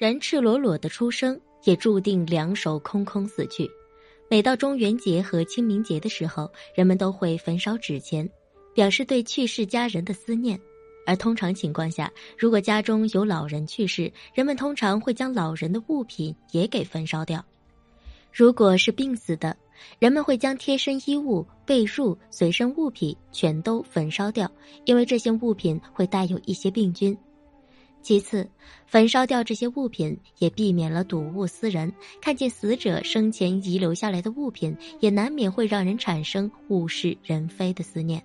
人赤裸裸的出生，也注定两手空空死去。每到中元节和清明节的时候，人们都会焚烧纸钱，表示对去世家人的思念。而通常情况下，如果家中有老人去世，人们通常会将老人的物品也给焚烧掉。如果是病死的，人们会将贴身衣物、被褥、随身物品全都焚烧掉，因为这些物品会带有一些病菌。其次，焚烧掉这些物品，也避免了睹物思人。看见死者生前遗留下来的物品，也难免会让人产生物是人非的思念。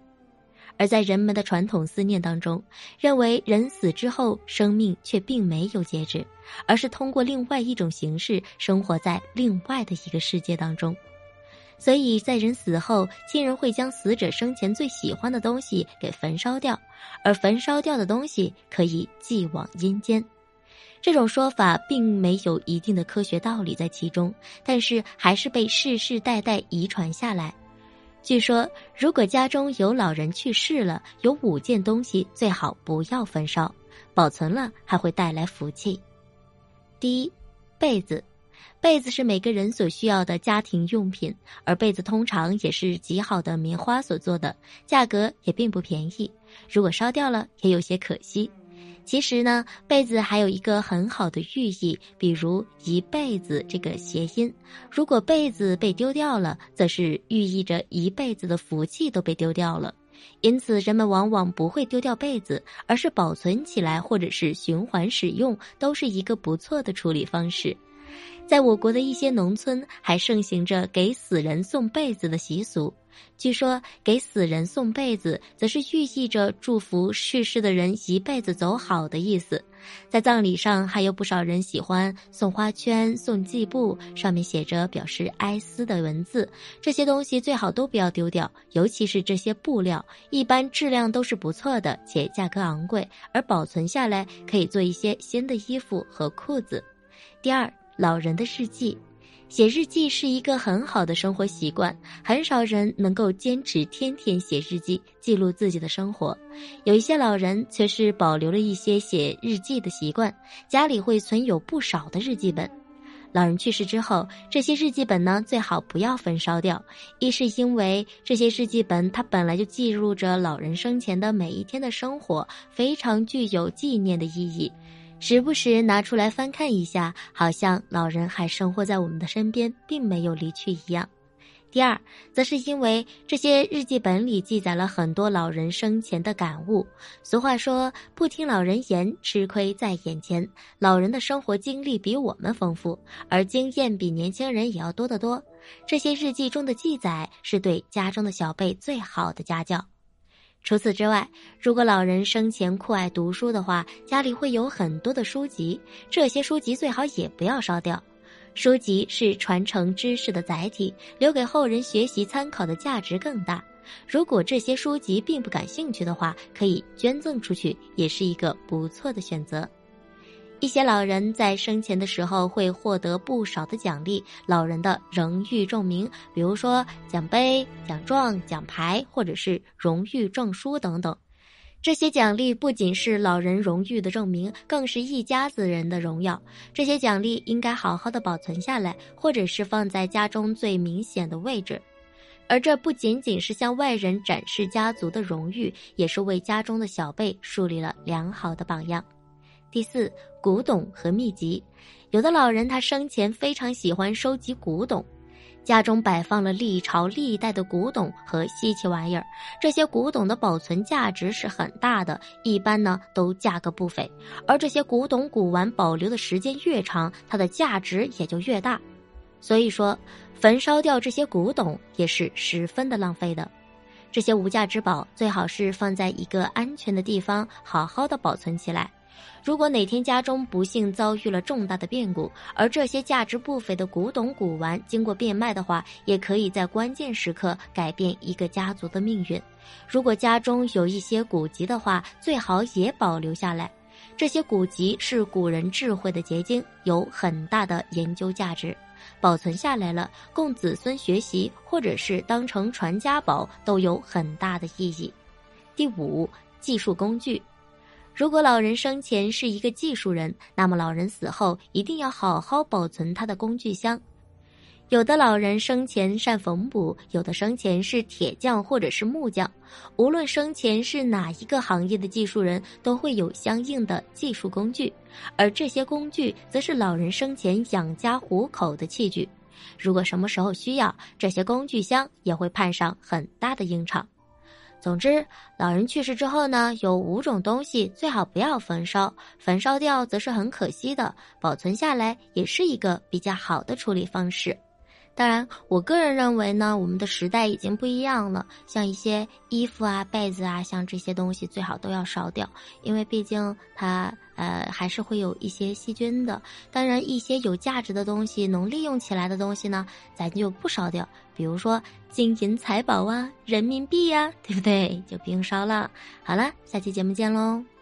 而在人们的传统思念当中，认为人死之后，生命却并没有截止，而是通过另外一种形式生活在另外的一个世界当中。所以在人死后，亲人会将死者生前最喜欢的东西给焚烧掉，而焚烧掉的东西可以寄往阴间。这种说法并没有一定的科学道理在其中，但是还是被世世代代遗传下来。据说，如果家中有老人去世了，有五件东西最好不要焚烧，保存了还会带来福气。第一，被子。被子是每个人所需要的家庭用品，而被子通常也是极好的棉花所做的，价格也并不便宜。如果烧掉了，也有些可惜。其实呢，被子还有一个很好的寓意，比如一辈子这个谐音。如果被子被丢掉了，则是寓意着一辈子的福气都被丢掉了。因此，人们往往不会丢掉被子，而是保存起来，或者是循环使用，都是一个不错的处理方式。在我国的一些农村，还盛行着给死人送被子的习俗。据说，给死人送被子，则是寓意着祝福逝世的人一辈子走好的意思。在葬礼上，还有不少人喜欢送花圈、送祭布，上面写着表示哀思的文字。这些东西最好都不要丢掉，尤其是这些布料，一般质量都是不错的，且价格昂贵，而保存下来可以做一些新的衣服和裤子。第二。老人的日记，写日记是一个很好的生活习惯，很少人能够坚持天天写日记，记录自己的生活。有一些老人却是保留了一些写日记的习惯，家里会存有不少的日记本。老人去世之后，这些日记本呢最好不要焚烧掉，一是因为这些日记本它本来就记录着老人生前的每一天的生活，非常具有纪念的意义。时不时拿出来翻看一下，好像老人还生活在我们的身边，并没有离去一样。第二，则是因为这些日记本里记载了很多老人生前的感悟。俗话说：“不听老人言，吃亏在眼前。”老人的生活经历比我们丰富，而经验比年轻人也要多得多。这些日记中的记载，是对家中的小辈最好的家教。除此之外，如果老人生前酷爱读书的话，家里会有很多的书籍。这些书籍最好也不要烧掉。书籍是传承知识的载体，留给后人学习参考的价值更大。如果这些书籍并不感兴趣的话，可以捐赠出去，也是一个不错的选择。一些老人在生前的时候会获得不少的奖励，老人的荣誉证明，比如说奖杯、奖状、奖牌，或者是荣誉证书等等。这些奖励不仅是老人荣誉的证明，更是一家子人的荣耀。这些奖励应该好好的保存下来，或者是放在家中最明显的位置。而这不仅仅是向外人展示家族的荣誉，也是为家中的小辈树立了良好的榜样。第四，古董和秘籍，有的老人他生前非常喜欢收集古董，家中摆放了历朝历代的古董和稀奇玩意儿，这些古董的保存价值是很大的，一般呢都价格不菲，而这些古董古玩保留的时间越长，它的价值也就越大，所以说焚烧掉这些古董也是十分的浪费的，这些无价之宝最好是放在一个安全的地方，好好的保存起来。如果哪天家中不幸遭遇了重大的变故，而这些价值不菲的古董古玩经过变卖的话，也可以在关键时刻改变一个家族的命运。如果家中有一些古籍的话，最好也保留下来。这些古籍是古人智慧的结晶，有很大的研究价值。保存下来了，供子孙学习，或者是当成传家宝，都有很大的意义。第五，技术工具。如果老人生前是一个技术人，那么老人死后一定要好好保存他的工具箱。有的老人生前善缝补，有的生前是铁匠或者是木匠。无论生前是哪一个行业的技术人，都会有相应的技术工具，而这些工具则是老人生前养家糊口的器具。如果什么时候需要，这些工具箱也会派上很大的用场。总之，老人去世之后呢，有五种东西最好不要焚烧，焚烧掉则是很可惜的，保存下来也是一个比较好的处理方式。当然，我个人认为呢，我们的时代已经不一样了。像一些衣服啊、被子啊，像这些东西最好都要烧掉，因为毕竟它呃还是会有一些细菌的。当然，一些有价值的东西、能利用起来的东西呢，咱就不烧掉。比如说金银财宝啊、人民币呀，对不对？就不用烧了。好了，下期节目见喽。